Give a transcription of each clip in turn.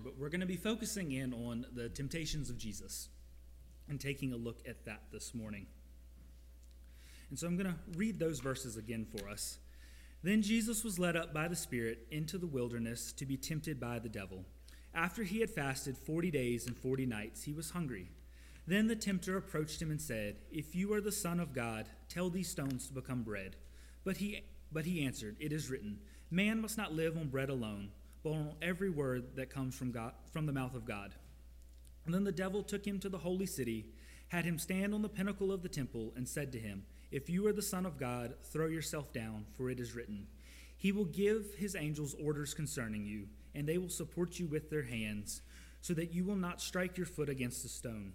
but we're going to be focusing in on the temptations of Jesus and taking a look at that this morning. And so I'm going to read those verses again for us. Then Jesus was led up by the Spirit into the wilderness to be tempted by the devil. After he had fasted 40 days and 40 nights, he was hungry. Then the tempter approached him and said, If you are the Son of God, tell these stones to become bread. But he, but he answered, It is written, Man must not live on bread alone, but on every word that comes from, God, from the mouth of God. And then the devil took him to the holy city, had him stand on the pinnacle of the temple, and said to him, If you are the Son of God, throw yourself down, for it is written, He will give his angels orders concerning you, and they will support you with their hands, so that you will not strike your foot against a stone.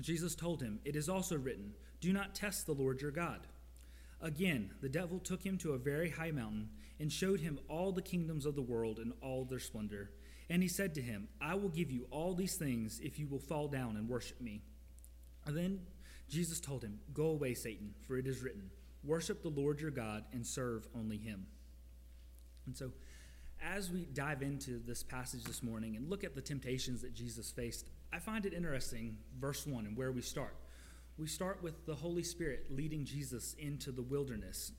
Jesus told him, It is also written, Do not test the Lord your God. Again, the devil took him to a very high mountain and showed him all the kingdoms of the world and all their splendor. And he said to him, I will give you all these things if you will fall down and worship me. And then Jesus told him, Go away, Satan, for it is written, Worship the Lord your God and serve only him. And so, as we dive into this passage this morning and look at the temptations that Jesus faced, I find it interesting, verse 1 and where we start. We start with the Holy Spirit leading Jesus into the wilderness.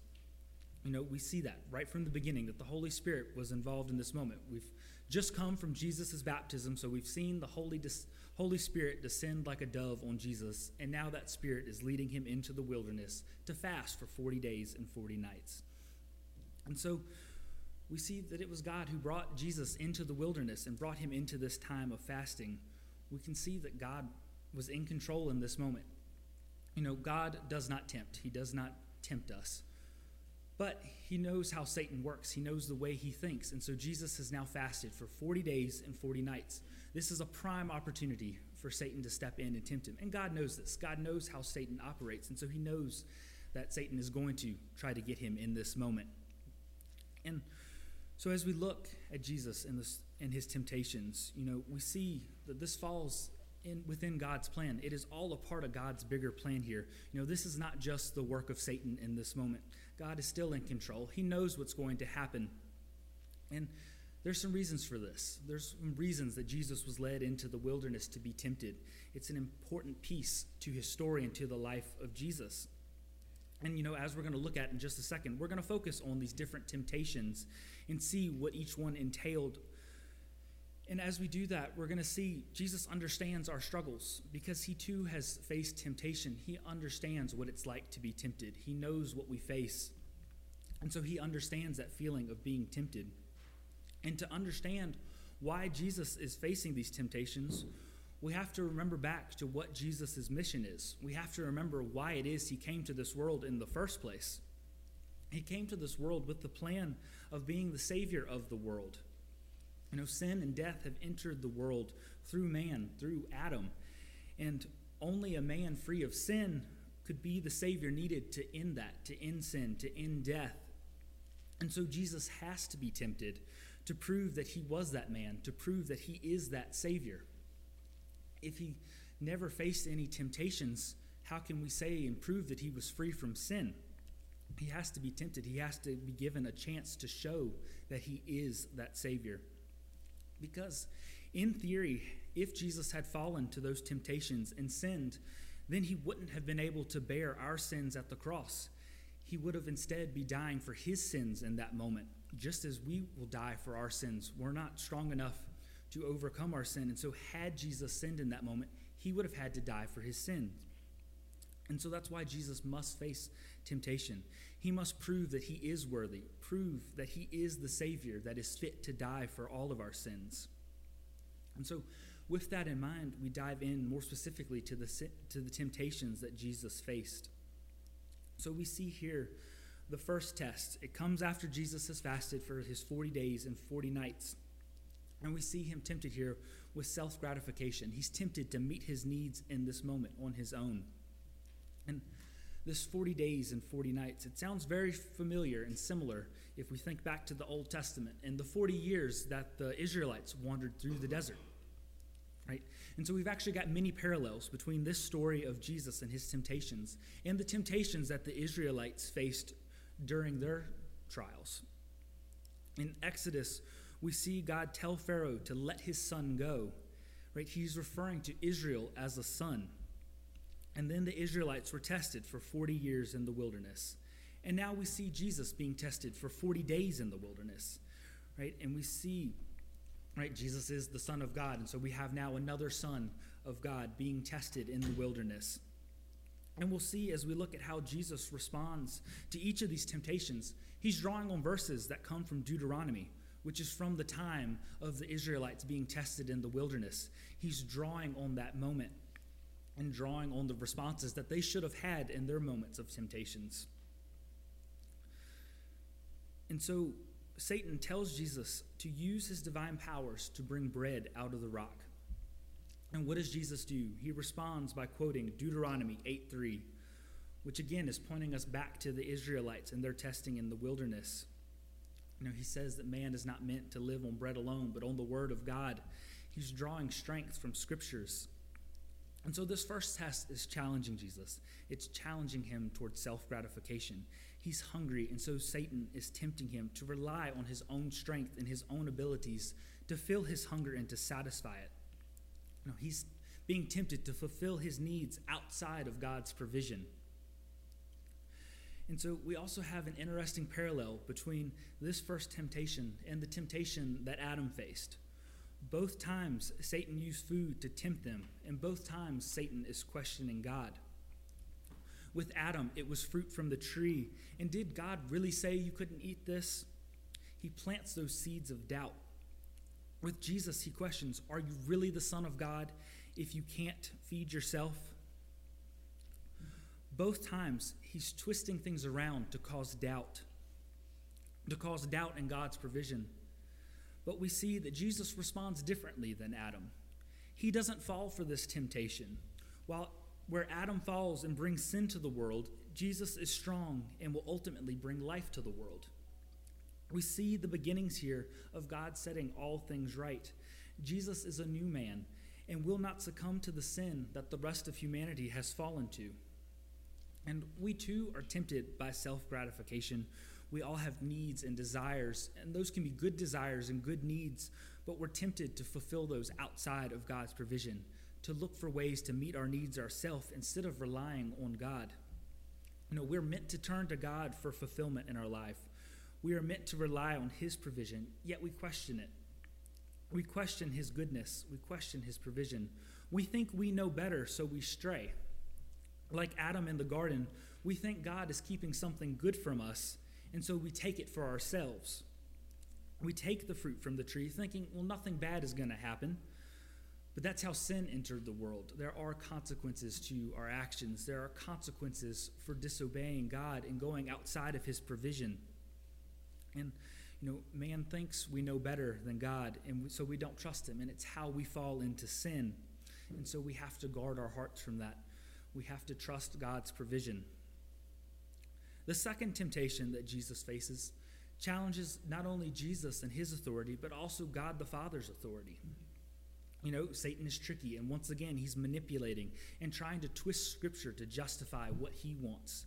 You know, we see that right from the beginning that the Holy Spirit was involved in this moment. We've just come from Jesus' baptism, so we've seen the Holy, Holy Spirit descend like a dove on Jesus, and now that Spirit is leading him into the wilderness to fast for 40 days and 40 nights. And so we see that it was God who brought Jesus into the wilderness and brought him into this time of fasting we can see that God was in control in this moment. You know, God does not tempt, He does not tempt us. But He knows how Satan works, He knows the way He thinks. And so Jesus has now fasted for 40 days and 40 nights. This is a prime opportunity for Satan to step in and tempt him. And God knows this. God knows how Satan operates. And so He knows that Satan is going to try to get him in this moment. And so as we look at Jesus in this and his temptations, you know, we see that this falls in within God's plan. It is all a part of God's bigger plan here. You know, this is not just the work of Satan in this moment. God is still in control. He knows what's going to happen. And there's some reasons for this. There's some reasons that Jesus was led into the wilderness to be tempted. It's an important piece to his story and to the life of Jesus. And, you know, as we're going to look at in just a second, we're going to focus on these different temptations and see what each one entailed. And as we do that, we're going to see Jesus understands our struggles because he too has faced temptation. He understands what it's like to be tempted, he knows what we face. And so he understands that feeling of being tempted. And to understand why Jesus is facing these temptations, we have to remember back to what Jesus' mission is. We have to remember why it is he came to this world in the first place. He came to this world with the plan of being the Savior of the world. You know, sin and death have entered the world through man, through Adam. And only a man free of sin could be the Savior needed to end that, to end sin, to end death. And so Jesus has to be tempted to prove that he was that man, to prove that he is that Savior if he never faced any temptations, how can we say and prove that he was free from sin? He has to be tempted. He has to be given a chance to show that he is that Savior. Because, in theory, if Jesus had fallen to those temptations and sinned, then he wouldn't have been able to bear our sins at the cross. He would have instead be dying for his sins in that moment, just as we will die for our sins. We're not strong enough to overcome our sin. And so, had Jesus sinned in that moment, he would have had to die for his sins. And so that's why Jesus must face temptation. He must prove that he is worthy, prove that he is the Savior that is fit to die for all of our sins. And so, with that in mind, we dive in more specifically to the, to the temptations that Jesus faced. So, we see here the first test. It comes after Jesus has fasted for his 40 days and 40 nights. And we see him tempted here with self gratification. He's tempted to meet his needs in this moment on his own. And this 40 days and 40 nights, it sounds very familiar and similar if we think back to the Old Testament and the 40 years that the Israelites wandered through the desert. Right? And so we've actually got many parallels between this story of Jesus and his temptations and the temptations that the Israelites faced during their trials. In Exodus, we see God tell Pharaoh to let his son go. Right? He's referring to Israel as a son. And then the Israelites were tested for 40 years in the wilderness. And now we see Jesus being tested for 40 days in the wilderness. Right? And we see right Jesus is the son of God, and so we have now another son of God being tested in the wilderness. And we'll see as we look at how Jesus responds to each of these temptations, he's drawing on verses that come from Deuteronomy, which is from the time of the Israelites being tested in the wilderness. He's drawing on that moment and drawing on the responses that they should have had in their moments of temptations. And so Satan tells Jesus to use his divine powers to bring bread out of the rock. And what does Jesus do? He responds by quoting Deuteronomy 8:3, which again is pointing us back to the Israelites and their testing in the wilderness. You know, he says that man is not meant to live on bread alone, but on the word of God. He's drawing strength from scriptures. And so this first test is challenging Jesus. It's challenging him towards self gratification. He's hungry, and so Satan is tempting him to rely on his own strength and his own abilities to fill his hunger and to satisfy it. No, he's being tempted to fulfill his needs outside of God's provision. And so we also have an interesting parallel between this first temptation and the temptation that Adam faced. Both times Satan used food to tempt them, and both times Satan is questioning God. With Adam, it was fruit from the tree. And did God really say you couldn't eat this? He plants those seeds of doubt with Jesus, he questions Are you really the Son of God if you can't feed yourself? Both times, he's twisting things around to cause doubt, to cause doubt in God's provision. But we see that Jesus responds differently than Adam. He doesn't fall for this temptation. While where Adam falls and brings sin to the world, Jesus is strong and will ultimately bring life to the world. We see the beginnings here of God setting all things right. Jesus is a new man and will not succumb to the sin that the rest of humanity has fallen to. And we too are tempted by self gratification. We all have needs and desires, and those can be good desires and good needs, but we're tempted to fulfill those outside of God's provision, to look for ways to meet our needs ourselves instead of relying on God. You know, we're meant to turn to God for fulfillment in our life. We are meant to rely on His provision, yet we question it. We question His goodness. We question His provision. We think we know better, so we stray. Like Adam in the garden, we think God is keeping something good from us, and so we take it for ourselves. We take the fruit from the tree, thinking, well, nothing bad is going to happen. But that's how sin entered the world. There are consequences to our actions, there are consequences for disobeying God and going outside of His provision. And, you know, man thinks we know better than God, and so we don't trust him, and it's how we fall into sin. And so we have to guard our hearts from that. We have to trust God's provision. The second temptation that Jesus faces challenges not only Jesus and his authority, but also God the Father's authority. You know, Satan is tricky, and once again, he's manipulating and trying to twist Scripture to justify what he wants.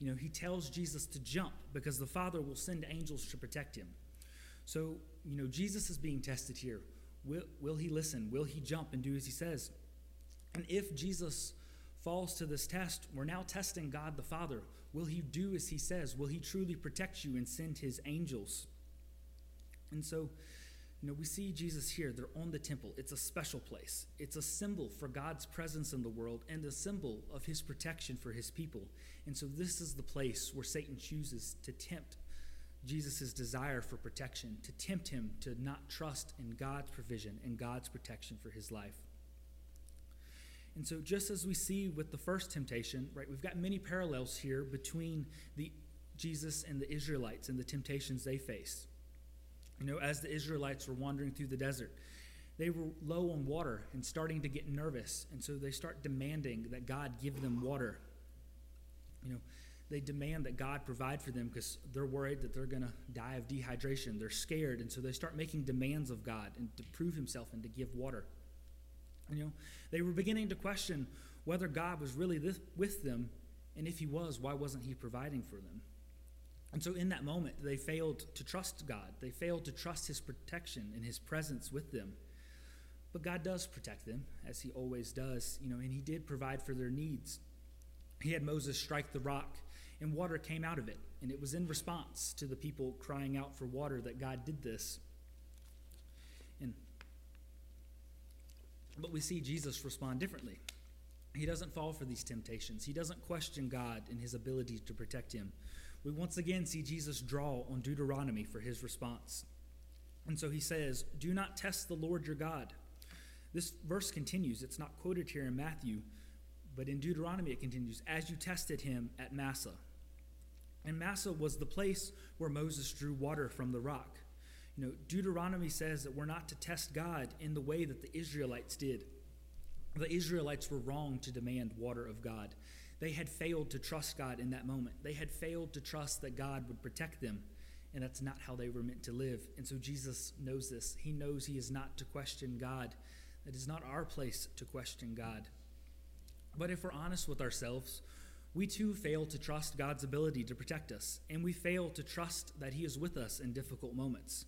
You know, he tells Jesus to jump because the Father will send angels to protect him. So, you know, Jesus is being tested here. Will, will he listen? Will he jump and do as he says? And if Jesus falls to this test, we're now testing God the Father. Will he do as he says? Will he truly protect you and send his angels? And so, you know, we see Jesus here. They're on the temple. It's a special place. It's a symbol for God's presence in the world and a symbol of his protection for his people. And so, this is the place where Satan chooses to tempt Jesus' desire for protection, to tempt him to not trust in God's provision and God's protection for his life. And so, just as we see with the first temptation, right, we've got many parallels here between the Jesus and the Israelites and the temptations they faced. You know, as the Israelites were wandering through the desert, they were low on water and starting to get nervous. And so they start demanding that God give them water. You know, they demand that God provide for them because they're worried that they're going to die of dehydration. They're scared. And so they start making demands of God and to prove himself and to give water. You know, they were beginning to question whether God was really this, with them. And if he was, why wasn't he providing for them? And so, in that moment, they failed to trust God. They failed to trust His protection and His presence with them. But God does protect them, as He always does, you know, and He did provide for their needs. He had Moses strike the rock, and water came out of it. And it was in response to the people crying out for water that God did this. And, but we see Jesus respond differently. He doesn't fall for these temptations, he doesn't question God and his ability to protect him we once again see Jesus draw on Deuteronomy for his response. And so he says, Do not test the Lord your God. This verse continues. It's not quoted here in Matthew, but in Deuteronomy it continues, as you tested him at Massah. And Massah was the place where Moses drew water from the rock. Know, Deuteronomy says that we're not to test God in the way that the Israelites did. The Israelites were wrong to demand water of God. They had failed to trust God in that moment. They had failed to trust that God would protect them, and that's not how they were meant to live. And so Jesus knows this. He knows he is not to question God. It is not our place to question God. But if we're honest with ourselves, we too fail to trust God's ability to protect us, and we fail to trust that He is with us in difficult moments.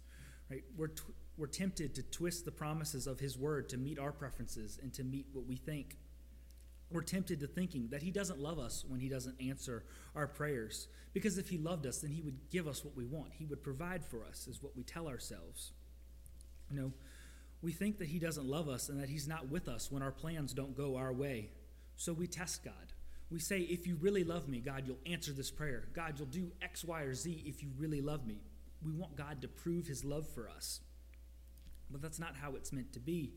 Right? We're, we're tempted to twist the promises of His Word to meet our preferences and to meet what we think we're tempted to thinking that he doesn't love us when he doesn't answer our prayers. Because if he loved us, then he would give us what we want. He would provide for us, is what we tell ourselves. You know, we think that he doesn't love us and that he's not with us when our plans don't go our way. So we test God. We say, if you really love me, God, you'll answer this prayer. God, you'll do X, Y, or Z if you really love me. We want God to prove his love for us. But that's not how it's meant to be.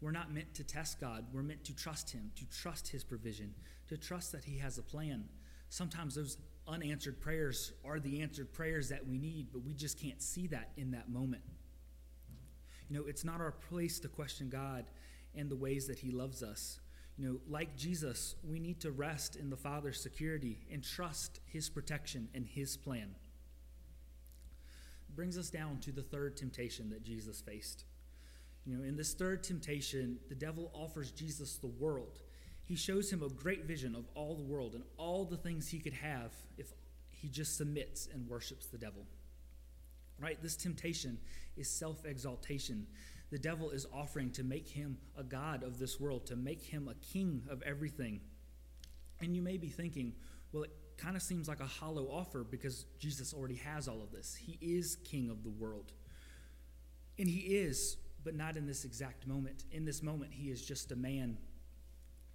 We're not meant to test God. We're meant to trust Him, to trust His provision, to trust that He has a plan. Sometimes those unanswered prayers are the answered prayers that we need, but we just can't see that in that moment. You know, it's not our place to question God and the ways that He loves us. You know, like Jesus, we need to rest in the Father's security and trust His protection and His plan. Brings us down to the third temptation that Jesus faced. You know, in this third temptation, the devil offers Jesus the world. He shows him a great vision of all the world and all the things he could have if he just submits and worships the devil. Right? This temptation is self exaltation. The devil is offering to make him a God of this world, to make him a king of everything. And you may be thinking, well, kind of seems like a hollow offer because Jesus already has all of this. He is king of the world. And he is but not in this exact moment. In this moment, he is just a man.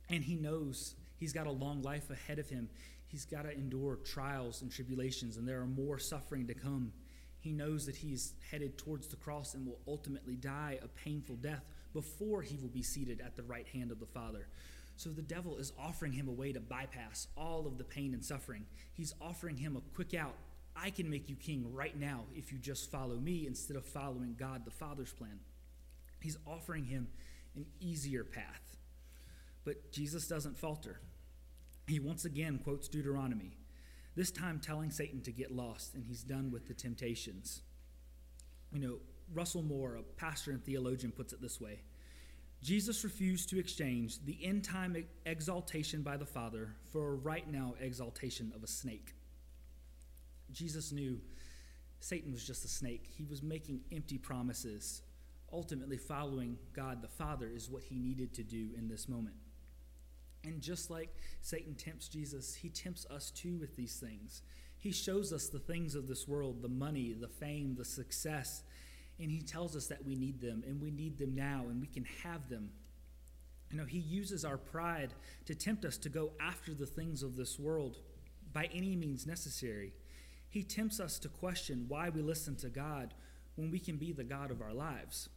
And he knows he's got a long life ahead of him. He's got to endure trials and tribulations, and there are more suffering to come. He knows that he's headed towards the cross and will ultimately die a painful death before he will be seated at the right hand of the Father. So the devil is offering him a way to bypass all of the pain and suffering. He's offering him a quick out. I can make you king right now if you just follow me instead of following God the Father's plan. He's offering him an easier path. But Jesus doesn't falter. He once again quotes Deuteronomy, this time telling Satan to get lost, and he's done with the temptations. You know, Russell Moore, a pastor and theologian, puts it this way Jesus refused to exchange the end time exaltation by the Father for a right now exaltation of a snake. Jesus knew Satan was just a snake. He was making empty promises ultimately following God the Father is what he needed to do in this moment. And just like Satan tempts Jesus, he tempts us too with these things. He shows us the things of this world the money, the fame, the success and he tells us that we need them and we need them now and we can have them. You know, he uses our pride to tempt us to go after the things of this world by any means necessary. He tempts us to question why we listen to God when we can be the God of our lives.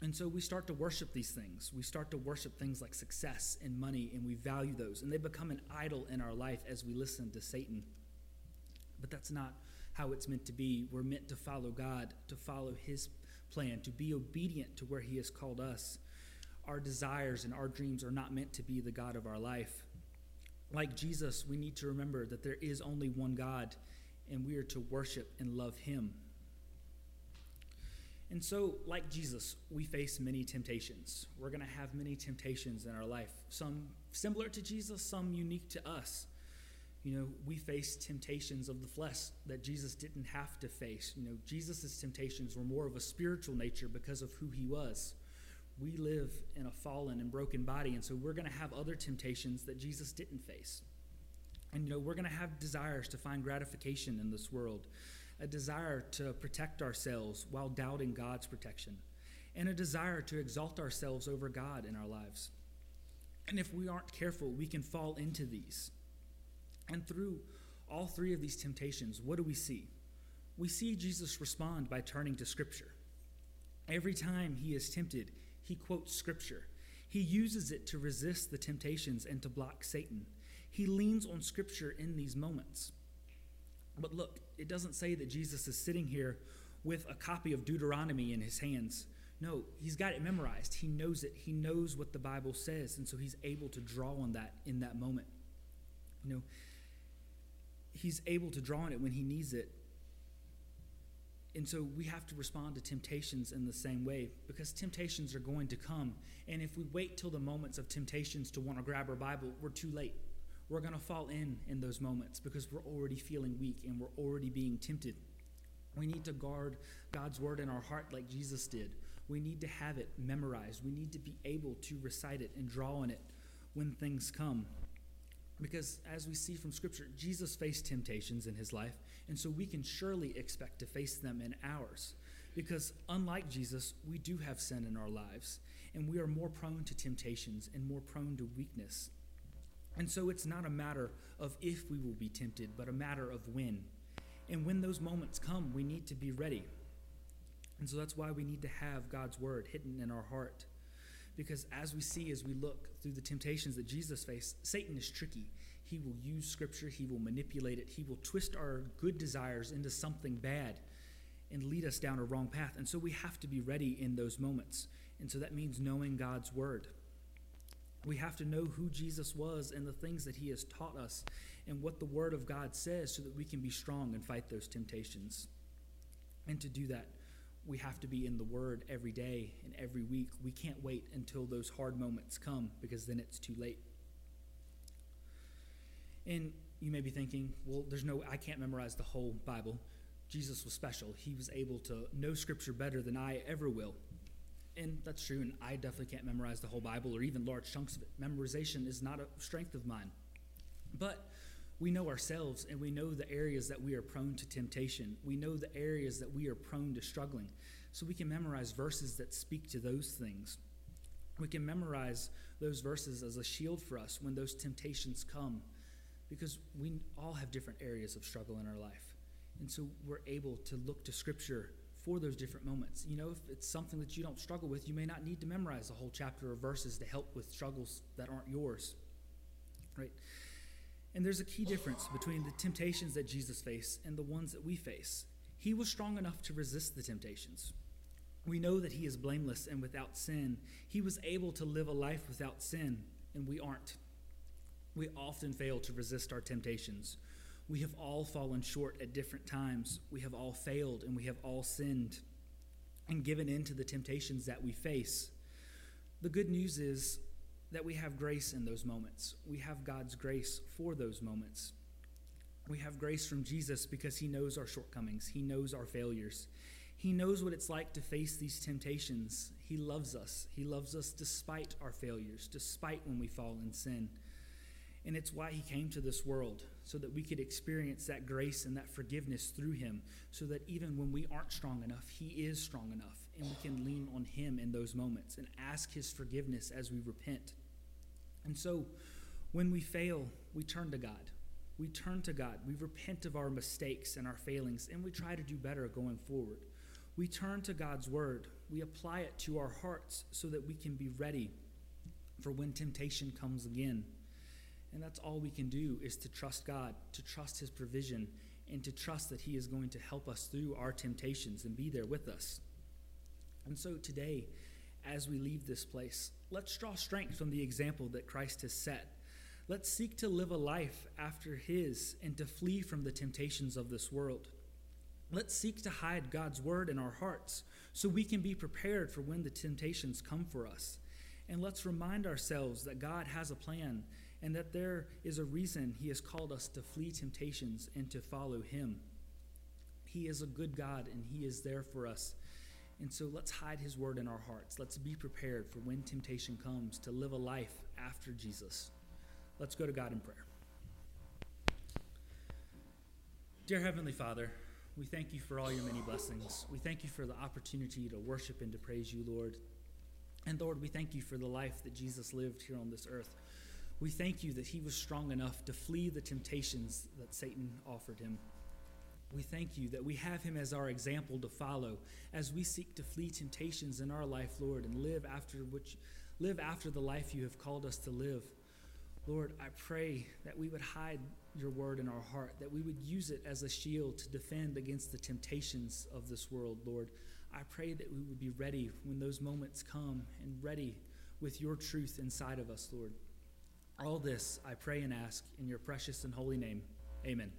And so we start to worship these things. We start to worship things like success and money, and we value those. And they become an idol in our life as we listen to Satan. But that's not how it's meant to be. We're meant to follow God, to follow His plan, to be obedient to where He has called us. Our desires and our dreams are not meant to be the God of our life. Like Jesus, we need to remember that there is only one God, and we are to worship and love Him. And so, like Jesus, we face many temptations. We're going to have many temptations in our life, some similar to Jesus, some unique to us. You know, we face temptations of the flesh that Jesus didn't have to face. You know, Jesus' temptations were more of a spiritual nature because of who he was. We live in a fallen and broken body, and so we're going to have other temptations that Jesus didn't face. And, you know, we're going to have desires to find gratification in this world, a desire to protect ourselves while doubting God's protection, and a desire to exalt ourselves over God in our lives. And if we aren't careful, we can fall into these. And through all three of these temptations, what do we see? We see Jesus respond by turning to Scripture. Every time he is tempted, he quotes Scripture. He uses it to resist the temptations and to block Satan. He leans on Scripture in these moments. But look, it doesn't say that Jesus is sitting here with a copy of Deuteronomy in his hands. No, he's got it memorized. He knows it. He knows what the Bible says, and so he's able to draw on that in that moment. You know, he's able to draw on it when he needs it. And so we have to respond to temptations in the same way because temptations are going to come. And if we wait till the moments of temptations to want to grab our Bible, we're too late we're going to fall in in those moments because we're already feeling weak and we're already being tempted. We need to guard God's word in our heart like Jesus did. We need to have it memorized. We need to be able to recite it and draw on it when things come. Because as we see from Scripture, Jesus faced temptations in his life, and so we can surely expect to face them in ours. Because unlike Jesus, we do have sin in our lives, and we are more prone to temptations and more prone to weakness. And so it's not a matter of if we will be tempted, but a matter of when. And when those moments come, we need to be ready. And so that's why we need to have God's word hidden in our heart. Because as we see, as we look through the temptations that Jesus faced, Satan is tricky. He will use scripture, he will manipulate it, he will twist our good desires into something bad and lead us down a wrong path. And so we have to be ready in those moments. And so that means knowing God's word. We have to know who Jesus was and the things that he has taught us and what the Word of God says so that we can be strong and fight those temptations. And to do that, we have to be in the Word every day and every week. We can't wait until those hard moments come because then it's too late. And you may be thinking, well, there's no, I can't memorize the whole Bible. Jesus was special. He was able to know Scripture better than I ever will and that's true, and I definitely can't memorize the whole Bible or even large chunks of it. Memorization is not a strength of mine. But we know ourselves and we know the areas that we are prone to temptation. We know the areas that we are prone to struggling. So we can memorize verses that speak to those things. We can memorize those verses as a shield for us when those temptations come because we all have different areas of struggle in our life. And so we're able to look to Scripture for those different moments. You know, if it's something that you don't struggle with, you may not need to memorize a whole chapter of verses to help with struggles that aren't yours. Right? And there's a key difference between the temptations that Jesus faced and the ones that we face. He was strong enough to resist the temptations. We know that he is blameless and without sin. He was able to live a life without sin, and we aren't. We often fail to resist our temptations. We have all fallen short at different times. We have all failed and we have all sinned and given in to the temptations that we face. The good news is that we have grace in those moments. We have God's grace for those moments. We have grace from Jesus because he knows our shortcomings, he knows our failures. He knows what it's like to face these temptations. He loves us. He loves us despite our failures, despite when we fall in sin. And it's why he came to this world, so that we could experience that grace and that forgiveness through him, so that even when we aren't strong enough, he is strong enough, and we can lean on him in those moments and ask his forgiveness as we repent. And so when we fail, we turn to God. We turn to God. We repent of our mistakes and our failings, and we try to do better going forward. We turn to God's word. We apply it to our hearts so that we can be ready for when temptation comes again. And that's all we can do is to trust God, to trust His provision, and to trust that He is going to help us through our temptations and be there with us. And so today, as we leave this place, let's draw strength from the example that Christ has set. Let's seek to live a life after His and to flee from the temptations of this world. Let's seek to hide God's word in our hearts so we can be prepared for when the temptations come for us. And let's remind ourselves that God has a plan and that there is a reason He has called us to flee temptations and to follow Him. He is a good God, and He is there for us. And so let's hide His word in our hearts. Let's be prepared for when temptation comes to live a life after Jesus. Let's go to God in prayer. Dear Heavenly Father, we thank you for all your many blessings. We thank you for the opportunity to worship and to praise you, Lord. And Lord, we thank you for the life that Jesus lived here on this earth. We thank you that he was strong enough to flee the temptations that Satan offered him. We thank you that we have him as our example to follow as we seek to flee temptations in our life, Lord, and live after which live after the life you have called us to live. Lord, I pray that we would hide your word in our heart, that we would use it as a shield to defend against the temptations of this world, Lord. I pray that we would be ready when those moments come and ready with your truth inside of us, Lord. All this I pray and ask in your precious and holy name. Amen.